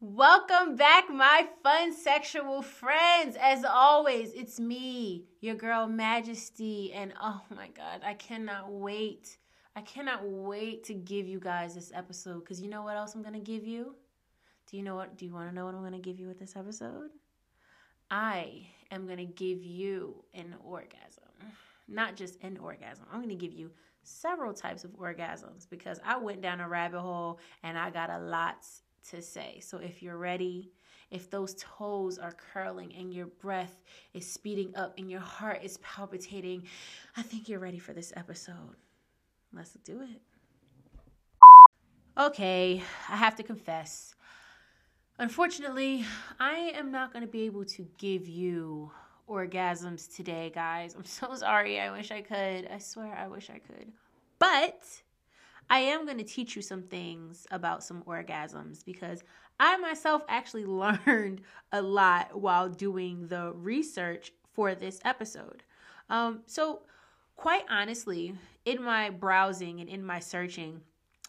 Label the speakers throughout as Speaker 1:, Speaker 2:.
Speaker 1: Welcome back, my Funsexual friends. As always, it's me, your girl Majesty, and oh my god, I cannot wait. I cannot wait to give you guys this episode because you know what else I'm gonna give you? Do you know what? Do you want to know what I'm gonna give you with this episode? I am gonna give you an orgasm. Not just an orgasm, I'm gonna give you several types of orgasms because I went down a rabbit hole and I got a lot to say. So if you're ready, if those toes are curling and your breath is speeding up and your heart is palpitating, I think you're ready for this episode. Let's do it. Okay, I have to confess. Unfortunately, I am not going to be able to give you orgasms today, guys. I'm so sorry. I wish I could. I swear I wish I could. But I am going to teach you some things about some orgasms because I myself actually learned a lot while doing the research for this episode. Um, so, quite honestly, in my browsing and in my searching,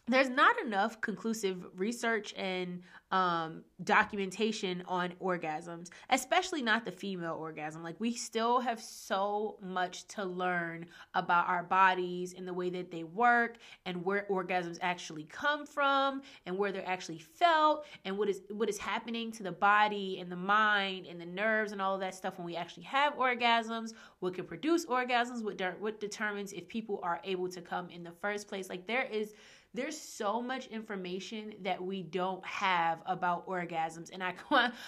Speaker 1: there's not enough conclusive research and um, documentation on orgasms, especially not the female orgasm. Like, we still have so much to learn about our bodies and the way that they work, and where orgasms actually come from, and where they're actually felt, and what is what is happening to the body and the mind and the nerves and all of that stuff when we actually have orgasms. What can produce orgasms? What de- what determines if people are able to come in the first place? Like, there is there's so much information that we don't have about orgasms and i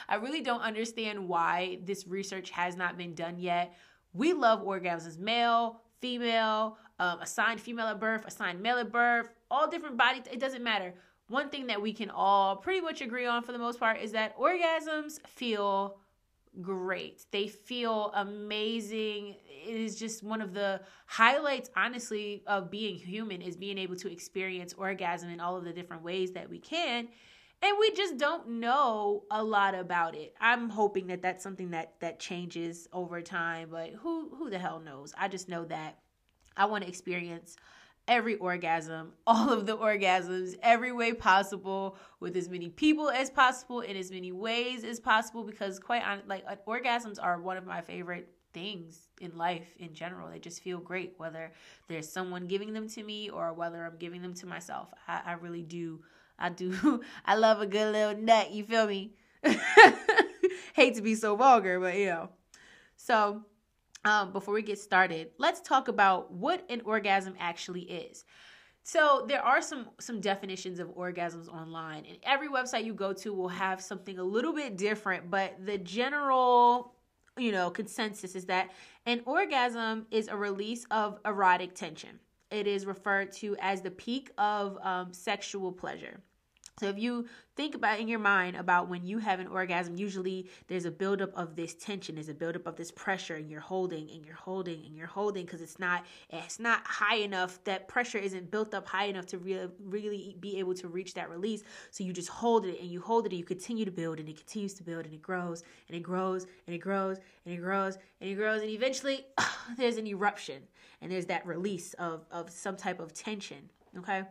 Speaker 1: i really don't understand why this research has not been done yet. We love orgasms male female um, assigned female at birth assigned male at birth all different body it doesn't matter. One thing that we can all pretty much agree on for the most part is that orgasms feel great. They feel amazing. It is just one of the highlights, honestly, of being human is being able to experience orgasm in all of the different ways that we can. And we just don't know a lot about it. I'm hoping that that's something that that changes over time, but who who the hell knows? I just know that I want to experience every orgasm, all of the orgasms, every way possible, with as many people as possible, in as many ways as possible, because quite honestly, like uh, orgasms are one of my favorite things in life in general. They just feel great, whether there's someone giving them to me or whether I'm giving them to myself. I, I really do. I do. I love a good little nut. You feel me? Hate to be so vulgar, but you know. So um, before we get started, let's talk about what an orgasm actually is. So there are some some definitions of orgasms online, and every website you go to will have something a little bit different. But the general, you know, consensus is that an orgasm is a release of erotic tension. It is referred to as the peak of um, sexual pleasure. So if you think about in your mind about when you have an orgasm, usually there's a buildup of this tension, there's a buildup of this pressure, and you're holding and you're holding and you're holding because it's not it's not high enough. That pressure isn't built up high enough to really really be able to reach that release. So you just hold it and you hold it and you continue to build and it continues to build and it grows and it grows and it grows and it grows and it grows and eventually there's an eruption and there's that release of of some type of tension. Okay,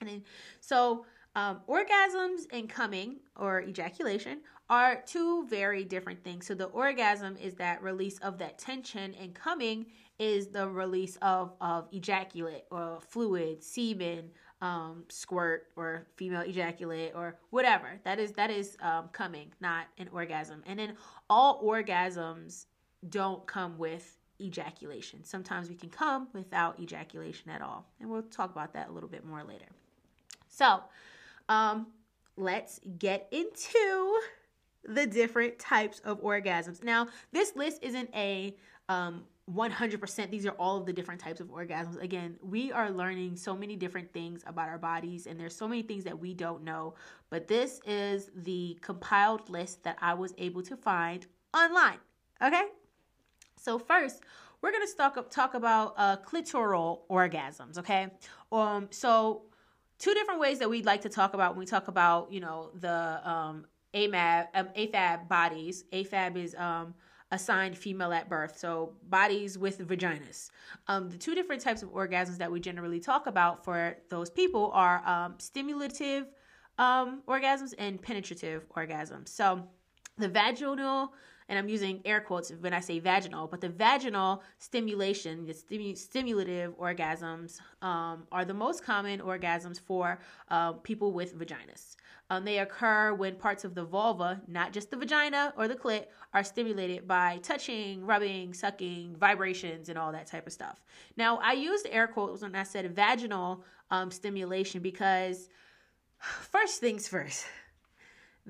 Speaker 1: and then so um, orgasms and coming or ejaculation are two very different things. So the orgasm is that release of that tension, and coming is the release of of ejaculate or fluid, semen, um, squirt, or female ejaculate, or whatever. That is that is um, coming, not an orgasm. And then all orgasms don't come with ejaculation. Sometimes we can come without ejaculation at all, and we'll talk about that a little bit more later. So um, let's get into the different types of orgasms. Now, this list isn't a um, 100%. These are all of the different types of orgasms. Again, we are learning so many different things about our bodies, and there's so many things that we don't know. But this is the compiled list that I was able to find online. Okay? So, first, we're to talk, talk about uh, clitoral orgasms. Okay? Um, so, two different ways that we'd like to talk about when we talk about you know the um AMAB um, AFAB bodies. AFAB is um assigned female at birth, so bodies with vaginas. Um, the two different types of orgasms that we generally talk about for those people are um, stimulative um, orgasms and penetrative orgasms. So the vaginal and I'm using air quotes when I say vaginal, but the vaginal stimulation, the stimu- stimulative orgasms, um, are the most common orgasms for uh, people with vaginas. Um, they occur when parts of the vulva, not just the vagina or the clit, are stimulated by touching, rubbing, sucking, vibrations, and all that type of stuff. Now, I used air quotes when I said vaginal um, stimulation because, first things first,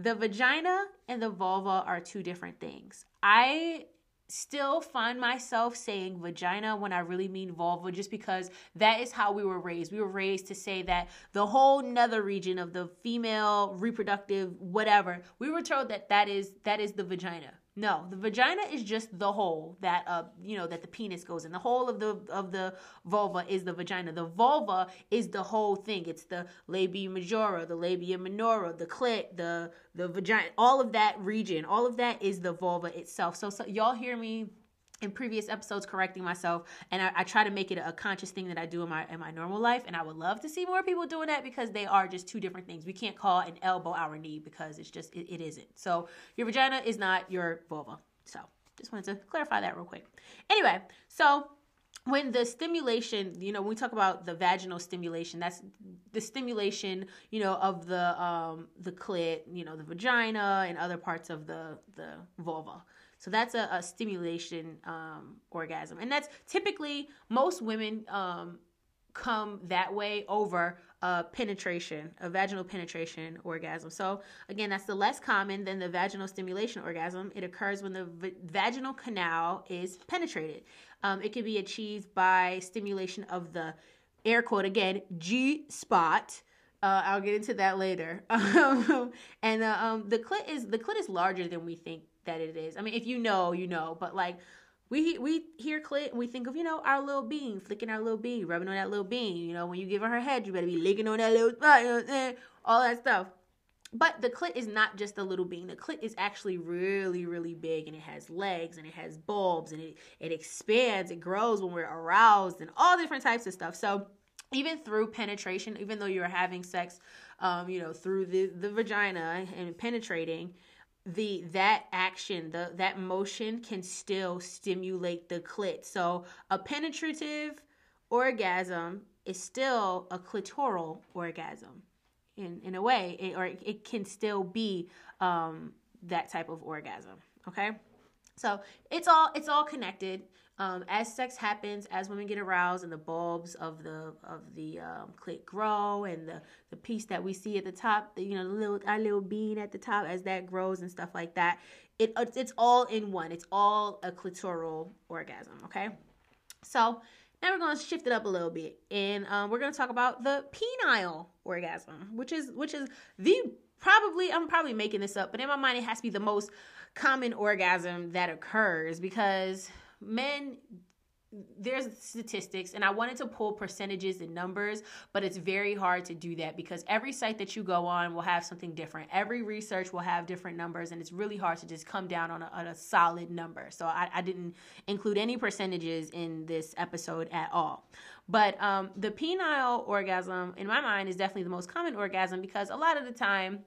Speaker 1: the vagina and the vulva are two different things. I still find myself saying vagina when I really mean vulva just because that is how we were raised. We were raised to say that the whole nether region of the female reproductive whatever, we were told that that is that is the vagina. No, the vagina is just the hole that uh you know that the penis goes in. The hole of the of the vulva is the vagina. The vulva is the whole thing. It's the labia majora, the labia minora, the clit, the the vagina, all of that region. All of that is the vulva itself. So, so y'all hear me in previous episodes correcting myself and I, I, try to make it a conscious thing that I do in my in my normal life and I would love to see more people doing that because they are just two different things. We can't call an elbow our knee because it's just it, it isn't. So your vagina is not your vulva. So just wanted to clarify that real quick. Anyway, so when the stimulation, you know, when we talk about the vaginal stimulation, that's the stimulation, you know, of the um the clit, you know, the vagina and other parts of the the vulva. So that's a, a stimulation um, orgasm. And that's typically most women um, come that way over a penetration, a vaginal penetration orgasm. So again, that's the less common than the vaginal stimulation orgasm. It occurs when the v- vaginal canal is penetrated. Um, it can be achieved by stimulation of the air quote again G spot. Uh, I'll get into that later. and uh, um, the clit is the clit is larger than we think that it is. I mean, if you know, you know, but like we we hear clit and we think of you know our little bean, flicking our little bean, rubbing on that little bean. You know, when you give her her head, you better be licking on that little all that stuff. But the clit is not just a little bean. The clit is actually really, really big and it has legs and it has bulbs and it, it expands, it grows when we're aroused and all different types of stuff. So even through penetration, even though you're having sex, um, you know, through the, the vagina and penetrating, the that action the that motion can still stimulate the clit. So a penetrative orgasm is still a clitoral orgasm in in a way it, or it can still be um that type of orgasm okay? So it's all it's all connected um, as sex happens, as women get aroused, and the bulbs of the of the um, clit grow, and the the piece that we see at the top, the, you know, the little our little bean at the top, as that grows and stuff like that, it it's all in one. It's all a clitoral orgasm. Okay, so now we're going to shift it up a little bit, and um, we're going to talk about the penile orgasm, which is which is the probably I'm probably making this up, but in my mind it has to be the most common orgasm that occurs because men there's statistics and I wanted to pull percentages and numbers, but it's very hard to do that because every site that you go on will have something different. Every research will have different numbers, and it's really hard to just come down on a, on a solid number. So I, I, didn't include any percentages in this episode at all. But um, the penile orgasm, in my mind, is definitely the most common orgasm because a lot of the time,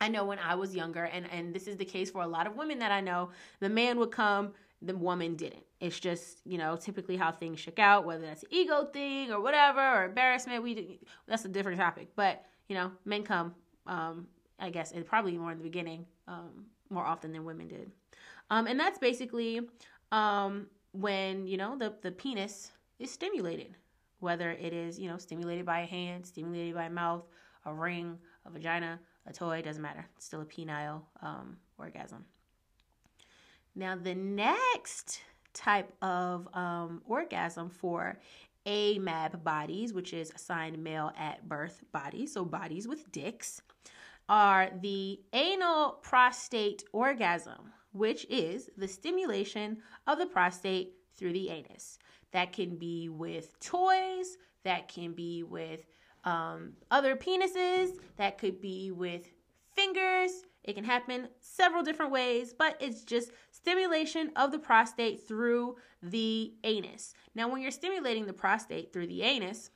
Speaker 1: I know when I was younger, and, and this is the case for a lot of women that I know, the man would come the woman didn't. It's just, you know, typically how things shook out, whether that's ego thing or whatever, or embarrassment. We that's a different topic. But, you know, men come, um, I guess, and probably more in the beginning, um, more often than women did. Um, and that's basically um, when, you know, the, the penis is stimulated, whether it is, you know, stimulated by a hand, stimulated by a mouth, a ring, a vagina, a toy, doesn't matter. It's still a penile um, orgasm. Now, the next type of um, orgasm for AMAB bodies, which is assigned male at birth bodies, so bodies with dicks, are the anal prostate orgasm, which is the stimulation of the prostate through the anus. That can be with toys, that can be with um, other penises, that could be with fingers, it can happen several different ways, but it's just stimulation of the prostate through the anus. Now, when you're stimulating the prostate through the anus,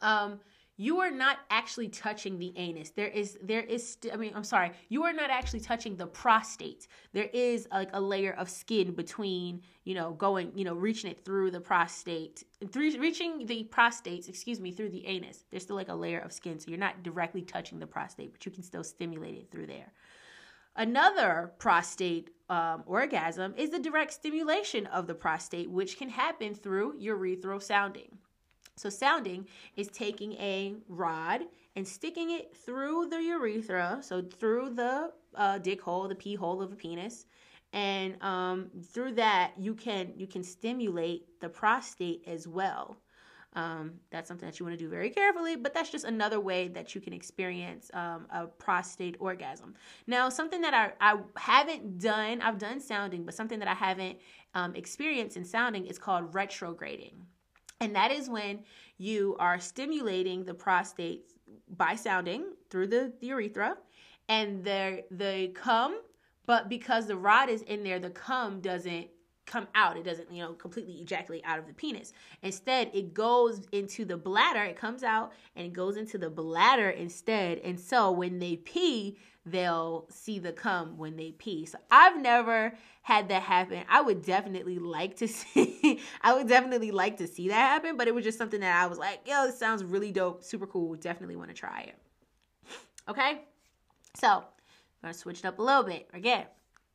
Speaker 1: um, you are not actually touching the anus. There is there is I mean, I'm sorry. You are not actually touching the prostate. There is like a layer of skin between, you know, going, you know, reaching it through the prostate, through reaching the prostates, excuse me, through the anus. There's still like a layer of skin, so you're not directly touching the prostate, but you can still stimulate it through there. Another prostate um, orgasm is the direct stimulation of the prostate, which can happen through urethral sounding. So, sounding is taking a rod and sticking it through the urethra, so through the uh, dick hole, the pee hole of a penis, and um, through that you can you can stimulate the prostate as well. Um, that's something that you want to do very carefully, but that's just another way that you can experience um, a prostate orgasm. Now, something that I, I haven't done, I've done sounding, but something that I haven't um, experienced in sounding is called retrograding. And that is when you are stimulating the prostate by sounding through the, the urethra and the the cum but because the rod is in there the cum doesn't come out it doesn't you know completely ejaculate out of the penis instead it goes into the bladder it comes out and it goes into the bladder instead and so when they pee they'll see the cum when they pee. So I've never had that happen. I would definitely like to see I would definitely like to see that happen, but it was just something that I was like, yo, this sounds really dope, super cool. Definitely want to try it. Okay? So, I'm going to switch it up a little bit. Again,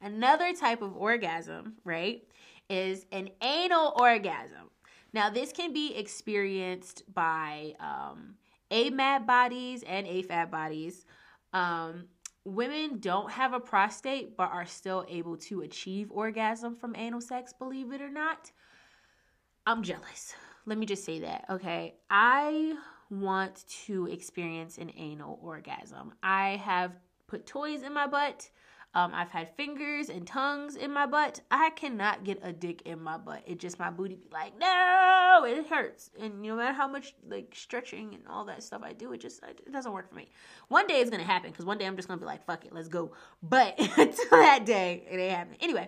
Speaker 1: another type of orgasm, right, is an anal orgasm. Now, this can be experienced by um, AMAB bodies and AFAB bodies. Um, women don't have a prostate but are still able to achieve orgasm from anal sex, believe it or not. I'm jealous. Let me just say that, okay? I want to experience an anal orgasm. I have put toys in my butt. Um, I've had fingers and tongues in my butt. I cannot get a dick in my butt. It just my booty be like, no, it hurts. And no matter how much like stretching and all that stuff I do, it just it doesn't work for me. One day it's gonna happen because one day I'm just gonna be like, fuck it, let's go. But until that day, it ain't happening. Anyway,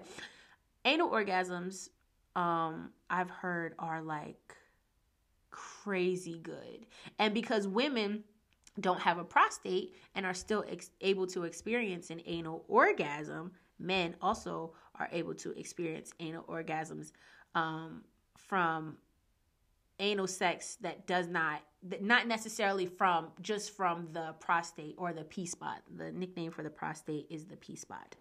Speaker 1: anal orgasms, um, I've heard are like crazy good, and because women don't have a prostate and are still ex- able to experience an anal orgasm, men also are able to experience anal orgasms um, from anal sex that does not not necessarily from just from the prostate or the P spot. The nickname for the prostate is the P spot.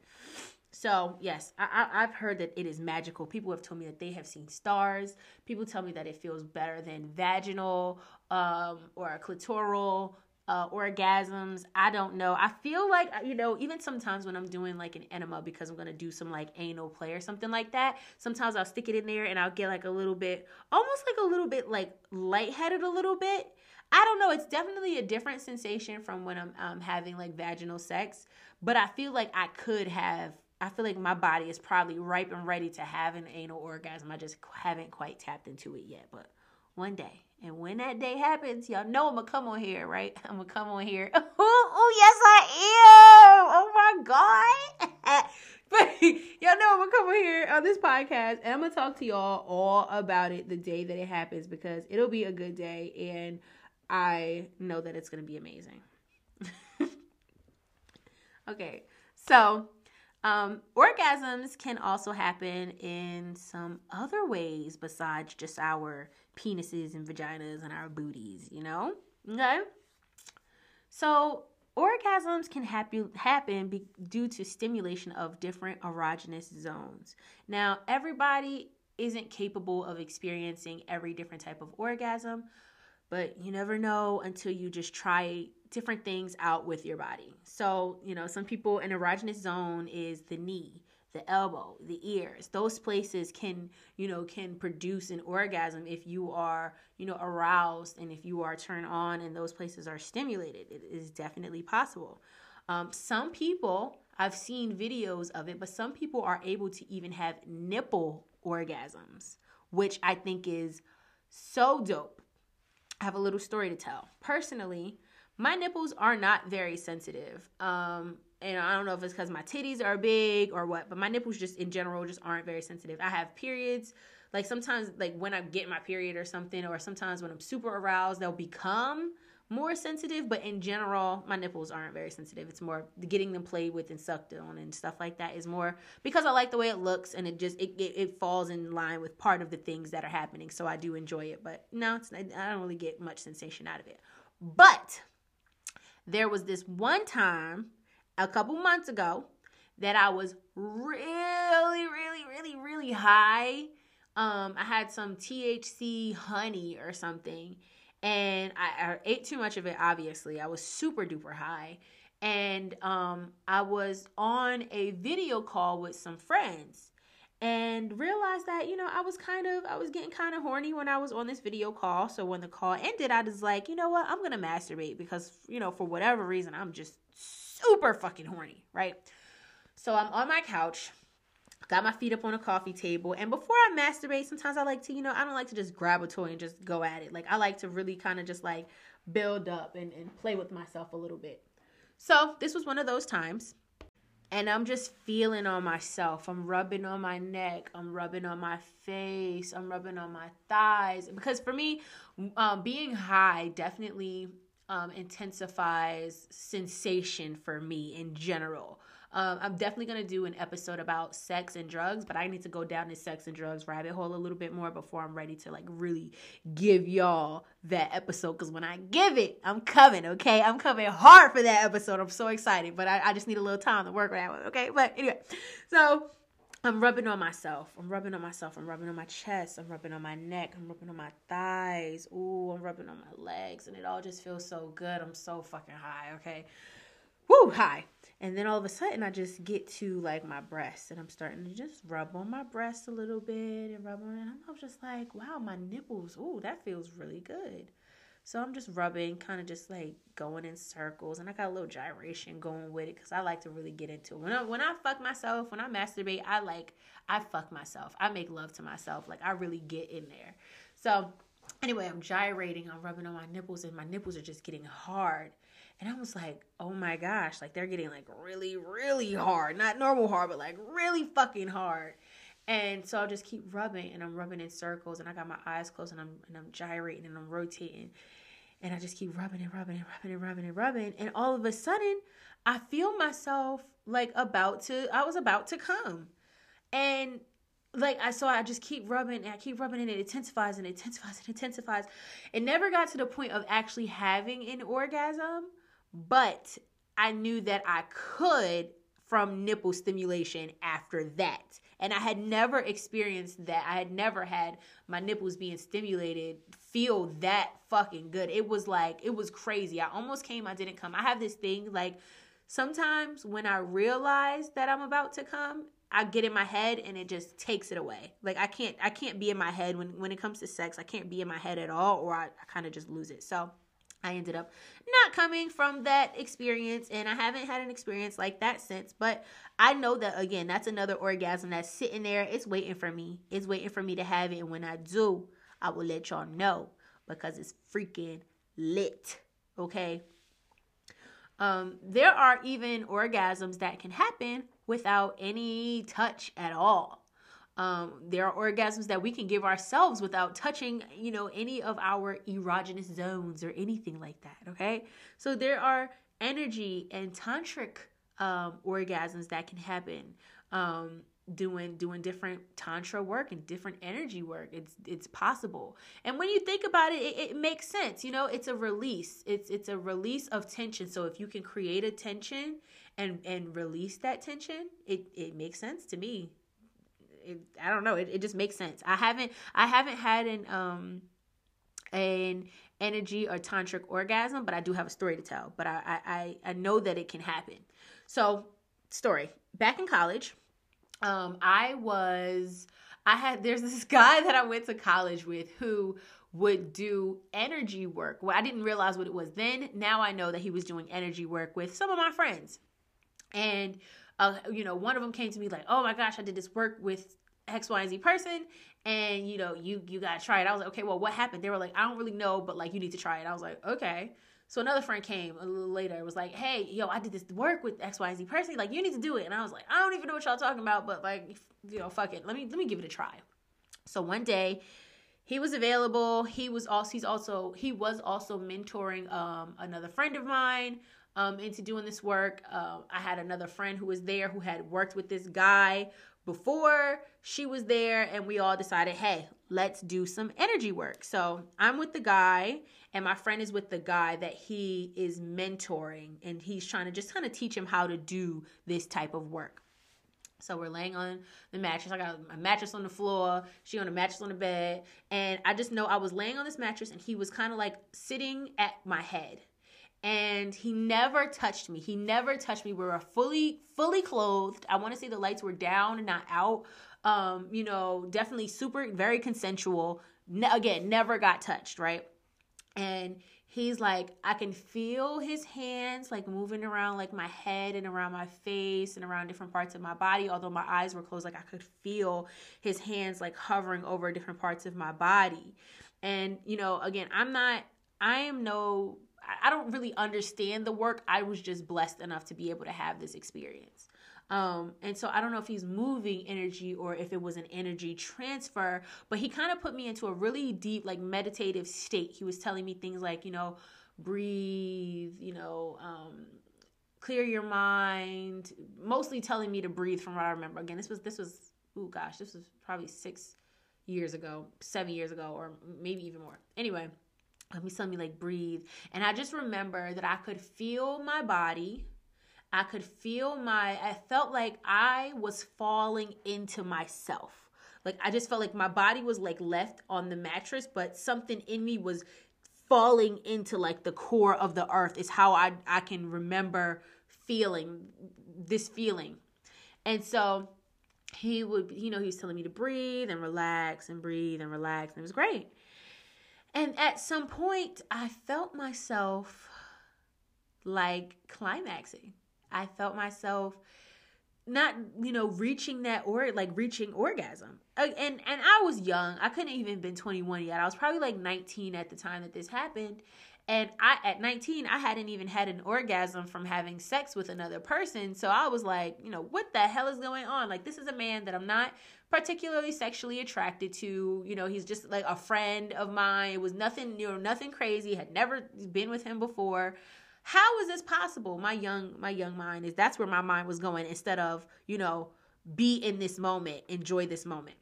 Speaker 1: So yes, I, have heard that it is magical. People have told me that they have seen stars. People tell me that it feels better than vaginal um, or clitoral uh, orgasms. I don't know. I feel like, you know, even sometimes when I'm doing like an enema because I'm going to do some like anal play or something like that, sometimes I'll stick it in there and I'll get like a little bit, almost like a little bit like lightheaded a little bit. I don't know. It's definitely a different sensation from when I'm um, having like vaginal sex, but I feel like I could have. I feel like my body is probably ripe and ready to have an anal orgasm. I just haven't quite tapped into it yet, but one day. And when that day happens, y'all know I'm gonna come on here, right? I'm gonna come on here. oh, yes, I am. Oh my God. but y'all know I'm gonna come on here on this podcast and I'm gonna talk to y'all all about it the day that it happens because it'll be a good day and I know that it's gonna be amazing. okay, so um, orgasms can also happen in some other ways besides just our penises and vaginas and our booties, you know? Okay? So, orgasms can happen happen be, due to stimulation of different erogenous zones. Now, everybody isn't capable of experiencing every different type of orgasm, but you never know until you just try different things out with your body. So, you know, some people an erogenous zone is the knee, the elbow, the ears. Those places can, you know, can produce an orgasm if you are, you know, aroused and if you are turned on and those places are stimulated. It is definitely possible. Um, some people, I've seen videos of it, but some people are able to even have nipple orgasms, which I think is so dope. I have a little story to tell. Personally, my nipples are not very sensitive. Um, and I don't know if it's because my titties are big or what, but my nipples just in general just aren't very sensitive. I have periods. Like sometimes, like when I get my period or something, or sometimes when I'm super aroused, they'll become, more sensitive, but in general, my nipples aren't very sensitive. It's more getting them played with and sucked on and stuff like that is more because I like the way it looks and it just it, it, it falls in line with part of the things that are happening. So I do enjoy it, but no, I don't really get much sensation out of it. But there was this one time a couple months ago that I was really, really, really, really high. Um, I had some THC honey or something and I, I, ate too much of it obviously. I was super duper high. And um, i was on a video call with some friends and realized that you know i was kind of i was getting kind of horny when i was on this video call so when the call ended i was like you know what i'm gonna masturbate because you know for whatever reason i'm just super fucking horny right so i'm on my couch got my feet up on a coffee table. And before I masturbate, sometimes I like to, you know, I don't like to just grab a toy and just go at it. Like I like to really kind of just like build up and, and play with myself a little bit. So this was one of those times. And I'm just feeling on myself. I'm rubbing on my neck. I'm rubbing on my face. I'm rubbing on my thighs. Because for me, um, being high definitely um, intensifies sensation for me in general. Um, I'm definitely gonna do an episode about sex and drugs, but I need to go down this sex and drugs rabbit hole a little bit more before I'm ready to like really give y'all that episode. Cause when I give it, I'm coming, okay? I'm coming hard for that episode. I'm so excited, but I, I just need a little time to work on that one, okay? But anyway, so I'm rubbing on myself. I'm rubbing on myself. I'm rubbing on my chest. I'm rubbing on my neck. I'm rubbing on my thighs. Ooh, I'm rubbing on my legs. And it all just feels so good. I'm so fucking high, okay? Woo, high. And then all of a sudden, I just get to like my breast, and I'm starting to just rub on my breast a little bit and rub on it. And I'm just like, wow, my nipples, ooh, that feels really good. So I'm just rubbing, kind of just like going in circles, and I got a little gyration going with it because I like to really get into it. When I when I fuck myself, when I masturbate, I like I fuck myself. I make love to myself. Like I really get in there. So anyway, I'm gyrating, I'm rubbing on my nipples, and my nipples are just getting hard. And I was like, oh my gosh, like they're getting like really, really hard. Not normal hard, but like really fucking hard. And so I'll just keep rubbing and I'm rubbing in circles and I got my eyes closed and I'm and I'm gyrating and I'm rotating. And I just keep rubbing and rubbing and rubbing and rubbing and rubbing. And all of a sudden, I feel myself like about to, I was about to come. And like I so I just keep rubbing and I keep rubbing and it intensifies and intensifies and intensifies. It never got to the point of actually having an orgasm but I knew that I could from nipple stimulation after that. And I had never experienced that. I had never had my nipples being stimulated feel that fucking good. It was like, it was crazy. I almost came, I didn't come. I have this thing like sometimes when I realize that I'm about to come, I get in my head and it just takes it away. Like I can't I can't be in my head when when it comes to sex. I can't be in my head at all or I, I kind of just lose it. So I ended up not coming from that experience, and I haven't had an experience like that since. But I know that again, that's another orgasm that's sitting there. It's waiting for me. It's waiting for me to have it. And when I do, I will let y'all know because it's freaking lit. Okay. Um, there are even orgasms that can happen without any touch at all. Um, there are orgasms that we can give ourselves without touching, you know, any of our erogenous zones or anything like that. Okay, so there are energy and tantric um, orgasms that can happen. Um, doing doing different tantra work and different energy work. It's it's possible. And when you think about it, it, it makes sense you know? It's a release. It's it's a release of tension. So if you can create a tension and and release that tension it it makes sense to me it, I don't know. It, it just makes sense. I haven't I haven't had an um an energy or tantric orgasm, but I do have a story to tell. But I I I know that it can happen. So story back in college, um, I was I had there's this guy that I went to college with who would do energy work. Well, I didn't realize what it was then. Now I know that he was doing energy work with some of my friends. And uh, you know, one of them came to me like, "Oh my gosh, I did this work with X, Y, and Z person, and you know, you you gotta try it." I was like, "Okay, well, what happened?" They were like, "I don't really know, but like, you need to try it." I was like, "Okay." So another friend came a little later. It was like, "Hey, yo, I did this work with X, Y, Z person. Like, you need to do it." And I was like, "I don't even know what y'all talking about, but like, you know, fuck it. Let me let me give it a try." So one day he was available. He was also he's also he was also mentoring um, another friend of mine um, into doing this work. Uh, I had another friend who was there who had worked with this guy before she was there, and we all decided, hey, let's do some energy work. So I'm with the guy, and my friend is with the guy that he is mentoring, and he's trying to just kind of teach him how to do this type of work. So we're laying on the mattress. I got my mattress on the floor. She on a mattress on the bed. And I just know I was laying on this mattress and he was kind of like sitting at my head and he never touched me. He never touched me. We were fully fully clothed. I want to say the lights were down and not out. Um, you know, definitely super very consensual. Ne- again, never got touched, right? And he's like I can feel his hands like moving around like my head and around my face and around different parts of my body although my eyes were closed like I could feel his hands like hovering over different parts of my body. And you know, again, I'm not I am no I don't really understand the work. I was just blessed enough to be able to have this experience. Um, and so I don't know if he's moving energy or if it was an energy transfer, but he kind of put me into a really deep, like meditative state. He was telling me things like, you know, breathe, you know, um, clear your mind, mostly telling me to breathe from what I remember. Again, this was, this was, oh gosh, this was probably six years ago, seven years ago, or maybe even more. Anyway, let me telling me like breathe. And i just remember that i could feel my body. I could feel my i felt like i was falling into myself. Like i just felt like my body was like left on the mattress but something in me was falling into like the core of the earth is how i i can remember feeling this feeling. And so he would you know he was telling me to breathe and relax and breathe and relax and it was great and at some point, I felt myself like climaxing. I felt myself not you know reaching that or like reaching orgasm. Uh, and and i was young. I couldn't even been 21 yet. I was probably like 19 at the time that this happened. And i at 19 i hadn't even had an orgasm from having sex with another person. So i was like you know what the hell is going on? Like this is a man that i'm not particularly sexually attracted to. You know, he's just like a friend of mine. It was nothing, you know, nothing crazy. Had never been with him before. How is this possible? My young my young mind is that's where my mind was going instead of, you know, be in this moment, enjoy this moment.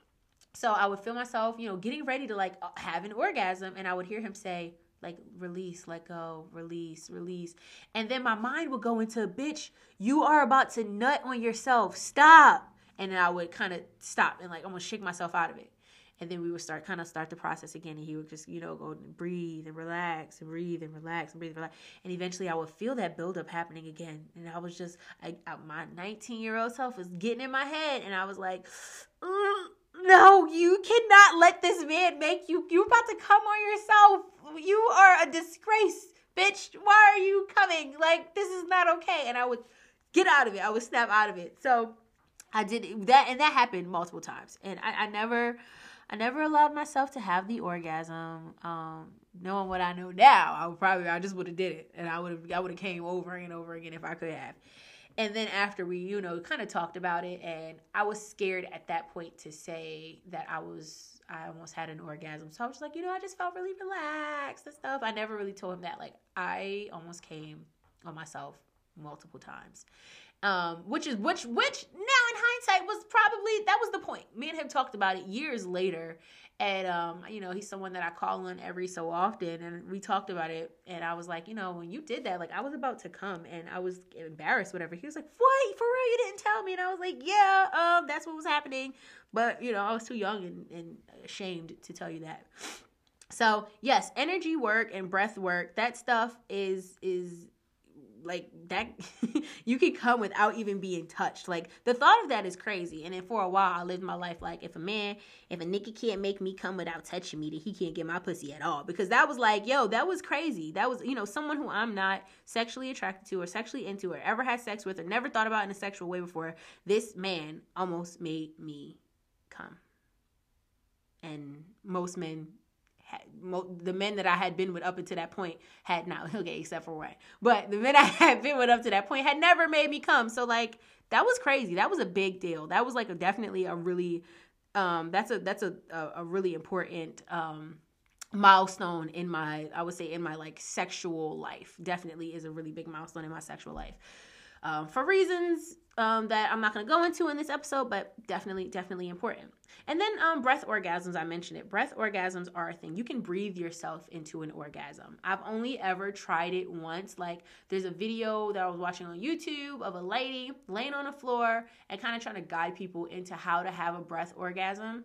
Speaker 1: So I would feel myself, you know, getting ready to like uh, have an orgasm and I would hear him say, like release, let go, release, release. And then my mind would go into, bitch, you are about to nut on yourself. Stop and then I would kind of stop and like almost shake myself out of it. And then we would start kind of start the process again, and he would just you know go and breathe and relax and breathe and relax and breathe and relax. And eventually, I would feel that buildup happening again, and I was just I, my 19 year old self was getting in my head, and I was like, mm, no, you cannot let this man make you. You're about to come on yourself. You are a disgrace, bitch. Why are you coming? Like this is not okay. And I would get out of it. I would snap out of it. So I did that, and that happened multiple times, and I, I never, I never allowed myself to have the orgasm. Um, knowing what I know now, I would probably, I just would have did it, and I would have, I would have came over and over again if I could have. And then after we, you know, kind of talked about it, and I was scared at that point to say that I was, I almost had an orgasm. So I was like, you know, I just felt really relaxed and stuff. I never really told him that. Like, I almost came on myself multiple times um, which is which which now in hindsight was probably that was the point. Me and him talked about it years later, and um, you know he's someone that I call on every so often, and we talked about it. And I was like, you know, when you did that, like I was about to come, and I was embarrassed, whatever. He was like, "What for real? You didn't tell me?" And I was like, "Yeah, um, that's what was happening," but you know I was too young and, and ashamed to tell you that. So yes, energy work and breath work, that stuff is is like that you can come without even being touched. Like the thought of that is crazy. And then for a while i lived my life like if a man if a nigga can't make me come without touching me then he can't get my pussy at all. Because that was like yo that was crazy. That was you know someone who i'm not sexually attracted to or sexually into or ever had sex with or never thought about in a sexual way before this man almost made me come. And most men the men that I had been with up until that point had not okay, except for one. But the men I had been with up to that point had never made me come. So like that was crazy. That was a big deal. That was like a, definitely a really um, that's a that's a a, a really important um, milestone in my I would say in my like sexual life. Definitely is a really big milestone in my sexual life. Um, for reasons um, that I'm not going to go into in this episode, but definitely, definitely important. And then um, breath orgasms, I mentioned it. Breath orgasms are a thing. You can breathe yourself into an orgasm. I've only ever tried it once. Like, there's a video that I was watching on YouTube of a lady laying on the floor and kind of trying to guide people into how to have a breath orgasm.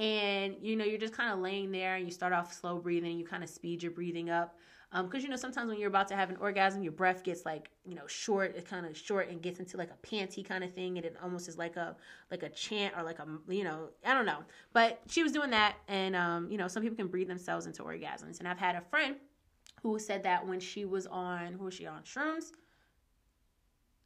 Speaker 1: And, you know, you're just kind of laying there and you start off slow breathing, you kind of speed your breathing up because um, you know sometimes when you're about to have an orgasm your breath gets like you know short it kind of short and gets into like a panty kind of thing and it almost is like a like a chant or like a you know i don't know. But she was doing that and um, you know some people can breathe themselves into orgasms. And i've had a friend who said that when she was on who was she on? Shrooms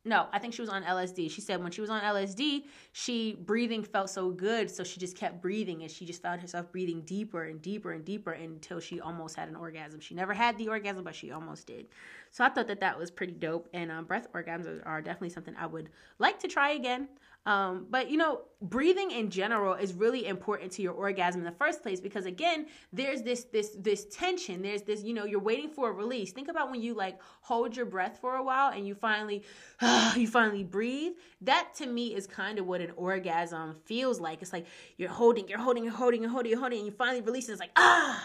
Speaker 1: no, I think she was on LSD. She said when she was on LSD, she breathing felt so good, so she just kept breathing and she just found herself breathing deeper and deeper and deeper until she almost had an orgasm. She never had the orgasm, but she almost did. So I thought that that was pretty dope. And um, breath orgasms are definitely something I would like to try again. Um, but you know, breathing in general is really important to your orgasm in the first place because again, there's this this this tension. There's this, you know, you're waiting for a release. Think about when you like hold your breath for a while and you finally uh, you finally breathe. That to me is kind of what an orgasm feels like. It's like you're holding, you're holding, you're holding, you're holding, you're holding, and you finally release it. It's like ah.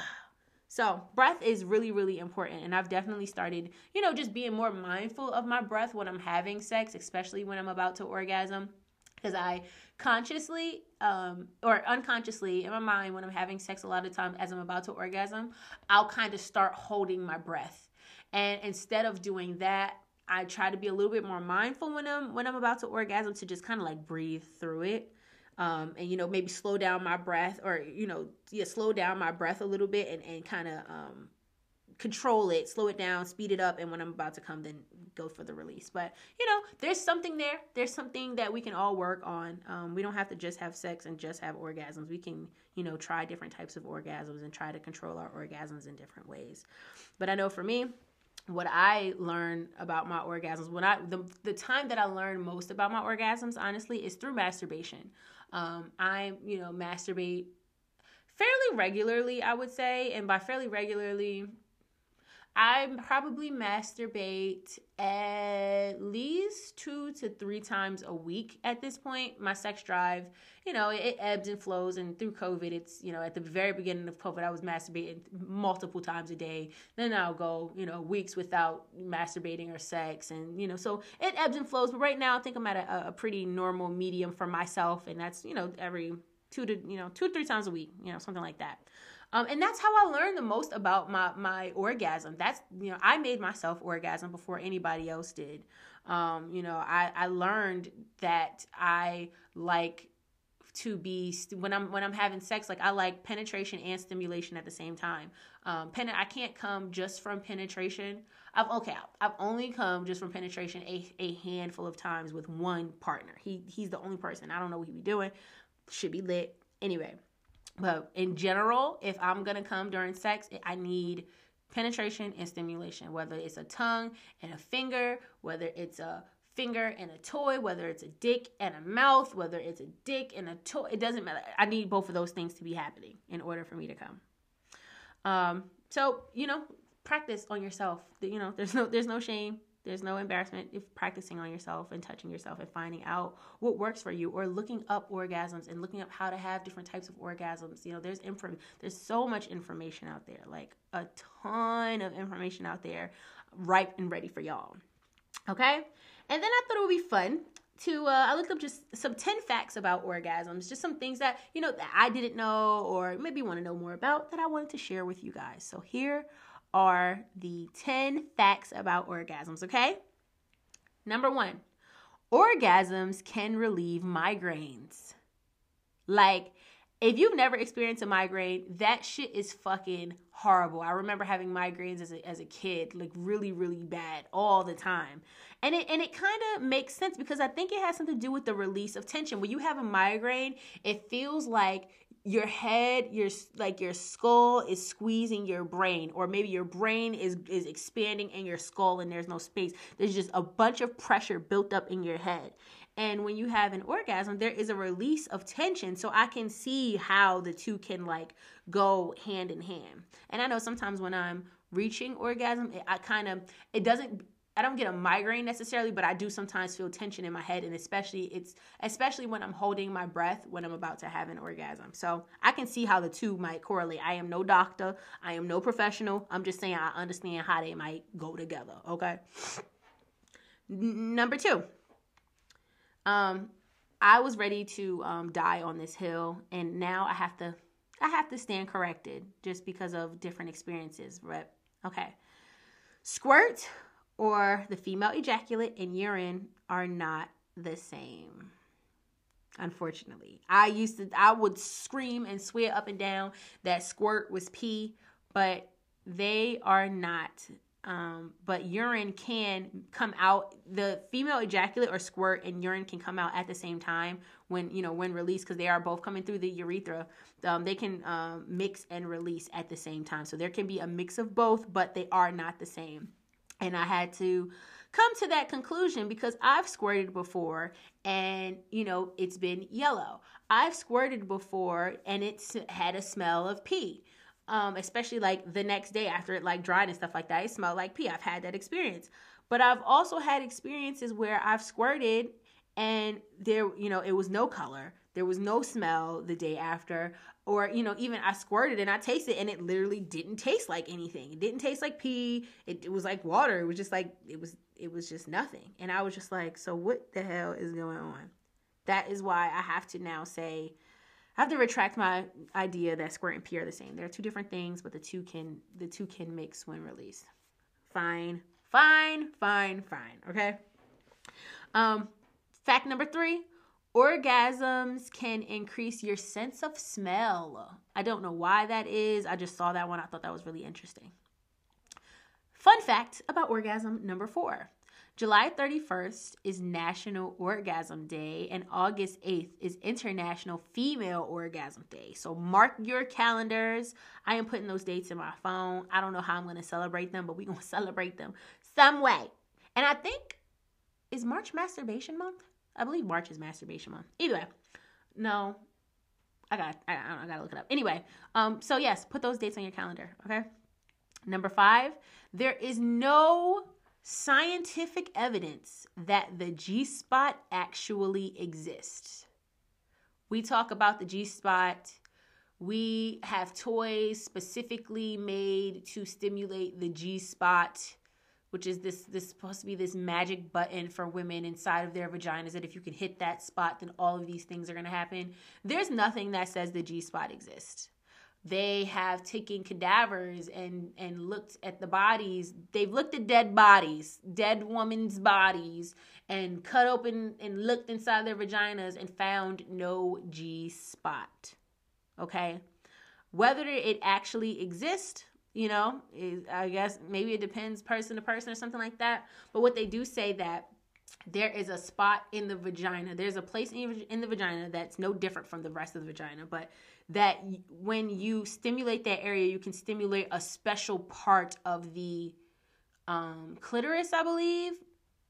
Speaker 1: So, breath is really, really important. And I've definitely started, you know, just being more mindful of my breath when I'm having sex, especially when I'm about to orgasm because I consciously um, or unconsciously in my mind when I'm having sex a lot of times as I'm about to orgasm, I'll kind of start holding my breath. And instead of doing that, I try to be a little bit more mindful when I'm when I'm about to orgasm to just kind of like breathe through it. Um, and you know maybe slow down my breath or you know yeah slow down my breath a little bit and, and kind of um, control it, slow it down, speed it up, and when I'm about to come, then go for the release. But you know, there's something there. There's something that we can all work on. Um, we don't have to just have sex and just have orgasms. We can, you know, try different types of orgasms and try to control our orgasms in different ways. But I know for me, what I learned about my orgasms, when I the the time that I learned most about my orgasms, honestly, is through masturbation. Um, I, you know, masturbate fairly regularly, I would say, and by fairly regularly, I probably masturbate at least two to three times a week at this point. My sex drive, you know, it, ebbs and flows. And through COVID, it's, you know, at the very beginning of COVID, I was masturbating multiple times a day. Then I'll go, you know, weeks without masturbating or sex. And, you know, so it ebbs and flows. But right now, I think I'm at a, a pretty normal medium for myself. And that's, you know, every two to, you know, two three times a week, you know, something like that. Um, and that's how I learned the most about my my orgasm. That's you know I made myself orgasm before anybody else did. Um, you know I I learned that I like to be when I'm when I'm having sex like I like penetration and stimulation at the same time. Um, pen I can't come just from penetration. I've okay I've only come just from penetration a, a handful of times with one partner. He he's the only person. I don't know what he be doing. Should be lit anyway. But in general, if I'm gonna come during sex, I need penetration and stimulation, whether it's a tongue and a finger, whether it's a finger and a toy, whether it's a dick and a mouth, whether it's a dick and a toy, it doesn't matter. I need both of those things to be happening in order for me to come. Um, so you know, practice on yourself. You know, there's no there's no shame. There's no embarrassment if practicing on yourself and touching yourself and finding out what works for you or looking up orgasms and looking up how to have different types of orgasms. You know, there's info there's so much information out there, like a ton of information out there ripe and ready for y'all. Okay? And then I thought it would be fun to uh, I looked up just some 10 facts about orgasms, just some things that, you know, that I didn't know or maybe want to know more about that I wanted to share with you guys. So here are the 10 facts about orgasms, okay? Number one, orgasms can relieve migraines. Like, if you've never experienced a migraine, that shit is fucking horrible. I remember having migraines as a, as a kid, like really, really bad all the time. And it and it kind of makes sense because I think it has something to do with the release of tension. When you have a migraine, it feels like your head your like your skull is squeezing your brain or maybe your brain is is expanding in your skull and there's no space there's just a bunch of pressure built up in your head And when you have an orgasm, there is a release of tension. So I can see how the two can like go hand in hand. And I know sometimes when I'm reaching orgasm, I kind of, it doesn't I don't get a migraine necessarily, but I do sometimes feel tension in my head, and especially it's especially when I'm holding my breath when I'm about to have an orgasm. So I can see how the two might correlate. I am no doctor, I am no professional. I'm just saying I understand how they might go together. Okay. Number two. Um, I was ready to um, die on this hill, and now I have to I have to stand corrected just because of different experiences. Right? Okay. Squirt or the female ejaculate and urine are not the same. Unfortunately, I used to, I would scream and swear up and down that squirt was pee, but they are not. Um, but urine can come out. The female ejaculate or squirt and urine can come out at the same time when you know when released because they are both coming through the urethra. Um, they can um, mix and release at the same time. So there can be a mix of both, but they are not the same. And I had to come to that conclusion because I've squirted before and, you know, it's been yellow. I've squirted before and it's had a smell of pee. Um, especially like the next day after it like dried and stuff like that. It smelled like pee. I've had that experience. But I've also had experiences where I've squirted and there, you know, it was no color. There was no smell the day after or you know even i squirted and i tasted and it literally didn't taste like anything. It didn't taste like pee. It, it was like water. It was just like it was it was just nothing. And i was just like so what the hell is going on? That is why i have to now say i have to retract my idea that squirt and pee are the same. They're two different things but the two can the two can mix when released fine fine fine fine okay? Um fact number three Orgasms can increase your sense of smell. I don't know why that is. I just saw that one. I thought that was really interesting. Fun fact about orgasm number four July 31st is National Orgasm Day, and August 8th is International Female Orgasm Day. So mark your calendars. I am putting those dates in my phone. I don't know how I'm going to celebrate them, but we're going to celebrate them some way. And I think, is March Masturbation Month? I believe March is masturbation month. Either way, no, I got I, I, gotta look it up. Anyway, um, so yes, put those dates on your calendar. Okay. Number five, there is no scientific evidence that the G spot actually exists. We talk about the G spot. We have toys specifically made to stimulate the G spot which is this this supposed to be this magic button for women inside of their vaginas that if you can hit that spot then all of these things are going to happen. There's nothing that says the g spot exists. They have taken cadavers and and looked at the bodies. They've looked at dead bodies dead women's bodies and cut open and looked inside their vaginas and found no g spot okay? Whether it actually exists you know i guess maybe it depends person to person or something like that. But what they do say that there is a spot in the vagina. There's a place in the vagina that's no different from the rest of the vagina but that when you stimulate that area you can stimulate a special part of the um, clitoris i believe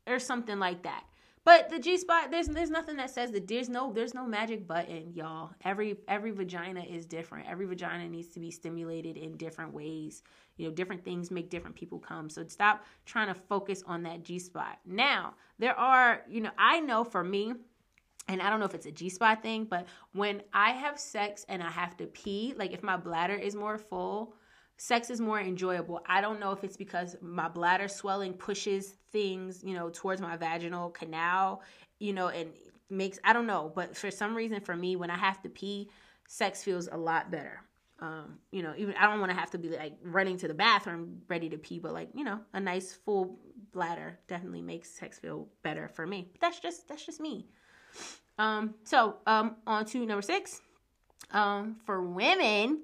Speaker 1: or something like that but the G spot, there's there's nothing that says that there's no there's no magic button, y'all. Every every vagina is different. Every vagina needs to be stimulated in different ways. You know, different things make different people come. So stop trying to focus on that G spot. Now, there are, you know, I know for me, and I don't know if it's a G spot thing, but when I have sex and I have to pee, like if my bladder is more full, sex is more enjoyable. I don't know if it's because my bladder swelling pushes things, you know, towards my vaginal canal, you know, and makes I don't know, but for some reason for me when I have to pee, sex feels a lot better. Um, you know, even I don't want to have to be like running to the bathroom ready to pee, but like, you know, a nice full bladder definitely makes sex feel better for me. But that's just that's just me. Um, so um on to number six. Um, for women,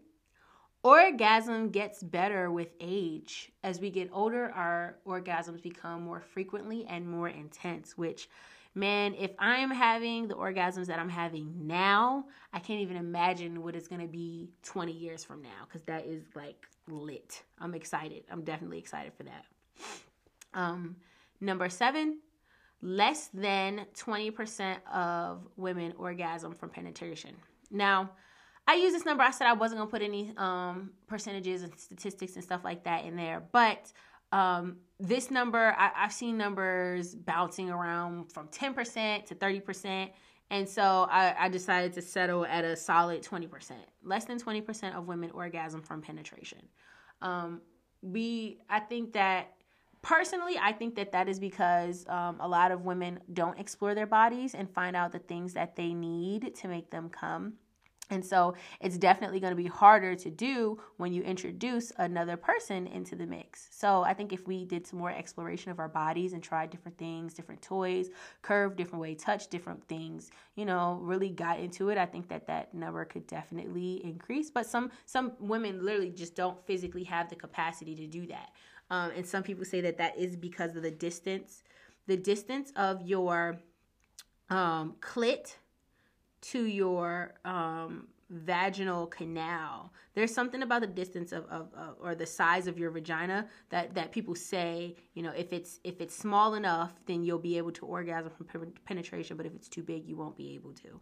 Speaker 1: Orgasm gets better with age. As we get older, our orgasms become more frequently and more intense, which man, if I'm having the orgasms that I'm having now, I can't even imagine what it's going to be 20 years from now cuz that is like lit. I'm excited. I'm definitely excited for that. Um number 7, less than 20% of women orgasm from penetration. Now, I use this number. I said I wasn't gonna put any um, percentages and statistics and stuff like that in there, but um, this number I, have seen numbers bouncing around from 10% to 30%, and so I, I decided to settle at a solid 20%. Less than 20% of women orgasm from penetration. Um, we, I think that personally, I think that that is because um, a lot of women don't explore their bodies and find out the things that they need to make them come. And so it's definitely going to be harder to do when you introduce another person into the mix. So I think if we did some more exploration of our bodies and tried different things, different toys, curve, different way touch, different things, you know, really got into it, I think that that number could definitely increase. But some some women literally just don't physically have the capacity to do that. Um, and some people say that that is because of the distance, the distance of your um, clit to your um, vaginal canal. There's something about the distance of, of, of, or the size of your vagina that, that people say, you know, if it's if it's small enough, then you'll be able to orgasm from penetration, but if it's too big, you won't be able to.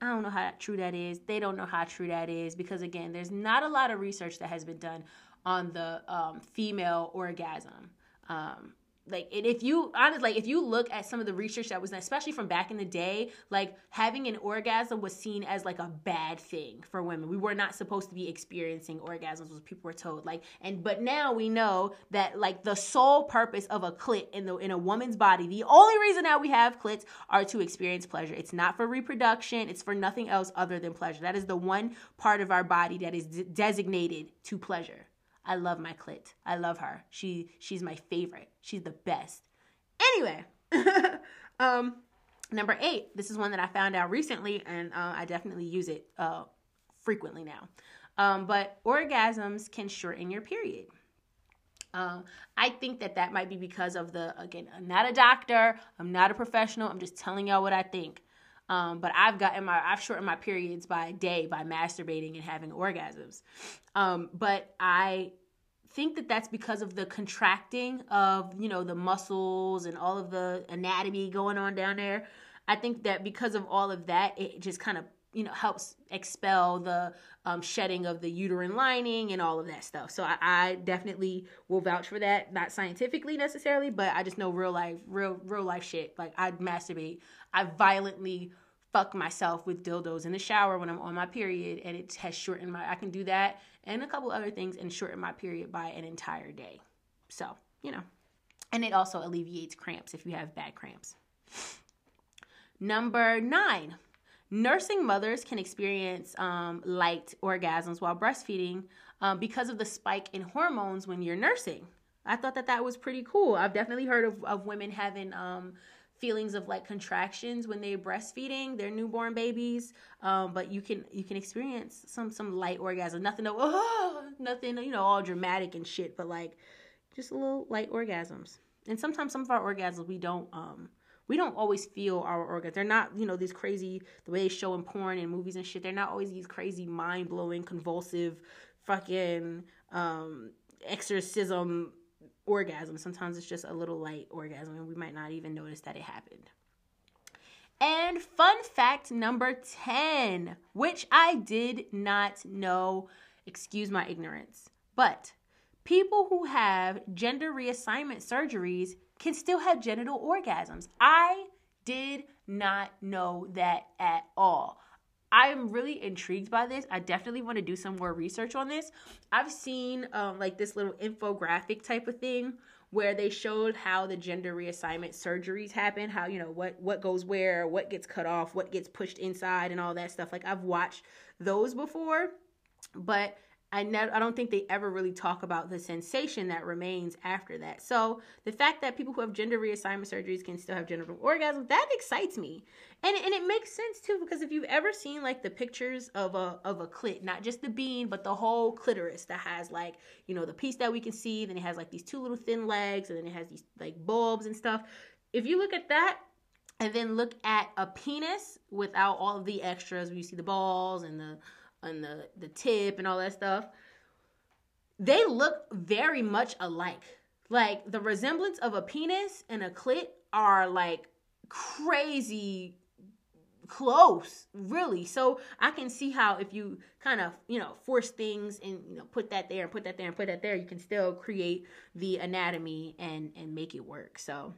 Speaker 1: I don't know how true that is. They don't know how true that is because again, there's not a lot of research that has been done on the um, female orgasm. Um, like if you honestly like if you look at some of the research that was done especially from back in the day like having an orgasm was seen as like a bad thing for women we were not supposed to be experiencing orgasms as people were told like and but now we know that like the sole purpose of a clit in the in a woman's body the only reason that we have clits are to experience pleasure it's not for reproduction it's for nothing else other than pleasure that is the one part of our body that is d- designated to pleasure I love my clit. I love her. She she's my favorite. She's the best. Anyway, um, number eight. This is one that I found out recently, and uh, I definitely use it uh, frequently now. Um, but orgasms can shorten your period. Um, I think that that might be because of the again. I'm not a doctor. I'm not a professional. I'm just telling y'all what I think. Um, but I've gotten my I've shortened my periods by a day by masturbating and having orgasms. Um, but I think that that's because of the contracting of you know the muscles and all of the anatomy going on down there. I think that because of all of that, it just kind of you know helps expel the um, shedding of the uterine lining and all of that stuff. So I, I, definitely will vouch for that. Not scientifically necessarily, but I just know real life, real real life shit. Like I masturbate, I violently fuck myself with dildos in the shower when I'm on my period, and it has shortened my. I can do that and a couple other things and shorten my period by an entire day. So you know, and it also alleviates cramps if you have bad cramps. Number nine, nursing mothers can experience um, light orgasms while breastfeeding um, because of the spike in hormones when you're nursing. I thought that that was pretty cool. I've definitely heard of, of women having um, feelings of like contractions when they're breastfeeding their newborn babies. Um, but you can you can experience some some light orgasm. Nothing to, oh, nothing you know all dramatic and shit, but like just a little light orgasms. And sometimes some of our orgasms we don't um we don't always feel our organs. They're not, you know, these crazy the way they show in porn and movies and shit. They're not always these crazy, mind blowing, convulsive, fucking um, exorcism orgasm. Sometimes it's just a little light orgasm, and we might not even notice that it happened. And fun fact number 10, which I did not know, excuse my ignorance, but people who have gender reassignment surgeries can still have genital orgasms. I did not know that at all. I'm really intrigued by this. I definitely want to do some more research on this. I've seen um, like this little infographic type of thing where they showed how the gender reassignment surgeries happen, how you know what what goes where, what gets cut off, what gets pushed inside, and all that stuff. Like I've watched those before, but I I don't think they ever really talk about the sensation that remains after that. So the fact that people who have gender reassignment surgeries can still have genital orgasms, that excites me. And and it makes sense too, because if you've ever seen like the pictures of a of a clit, not just the bean, but the whole clitoris that has like, you know, the piece that we can see, then it has like these two little thin legs, and then it has these like bulbs and stuff. If you look at that, and then look at a penis without all of the extras where you see the balls and the and the the tip and all that stuff they look very much alike. Like the resemblance of a penis and a clit are like crazy close really. So i can see how if you kind of you know force things and you know put that there and put that there and put that there you can still create the anatomy and and make it work. So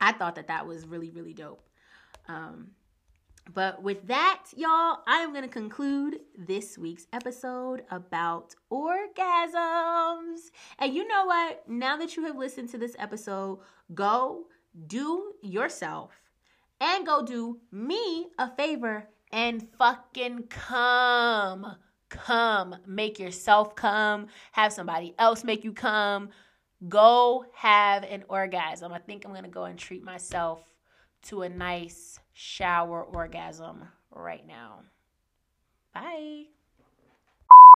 Speaker 1: i thought that that was really really dope. Um but with that, y'all, I am going to conclude this week's episode about orgasms. And you know what? Now that you have listened to this episode, go do yourself and go do me a favor and fucking come. Come. Make yourself come. Have somebody else make you come. Go have an orgasm. I think I'm going to go and treat myself to a nice shower orgasm right now. Bye.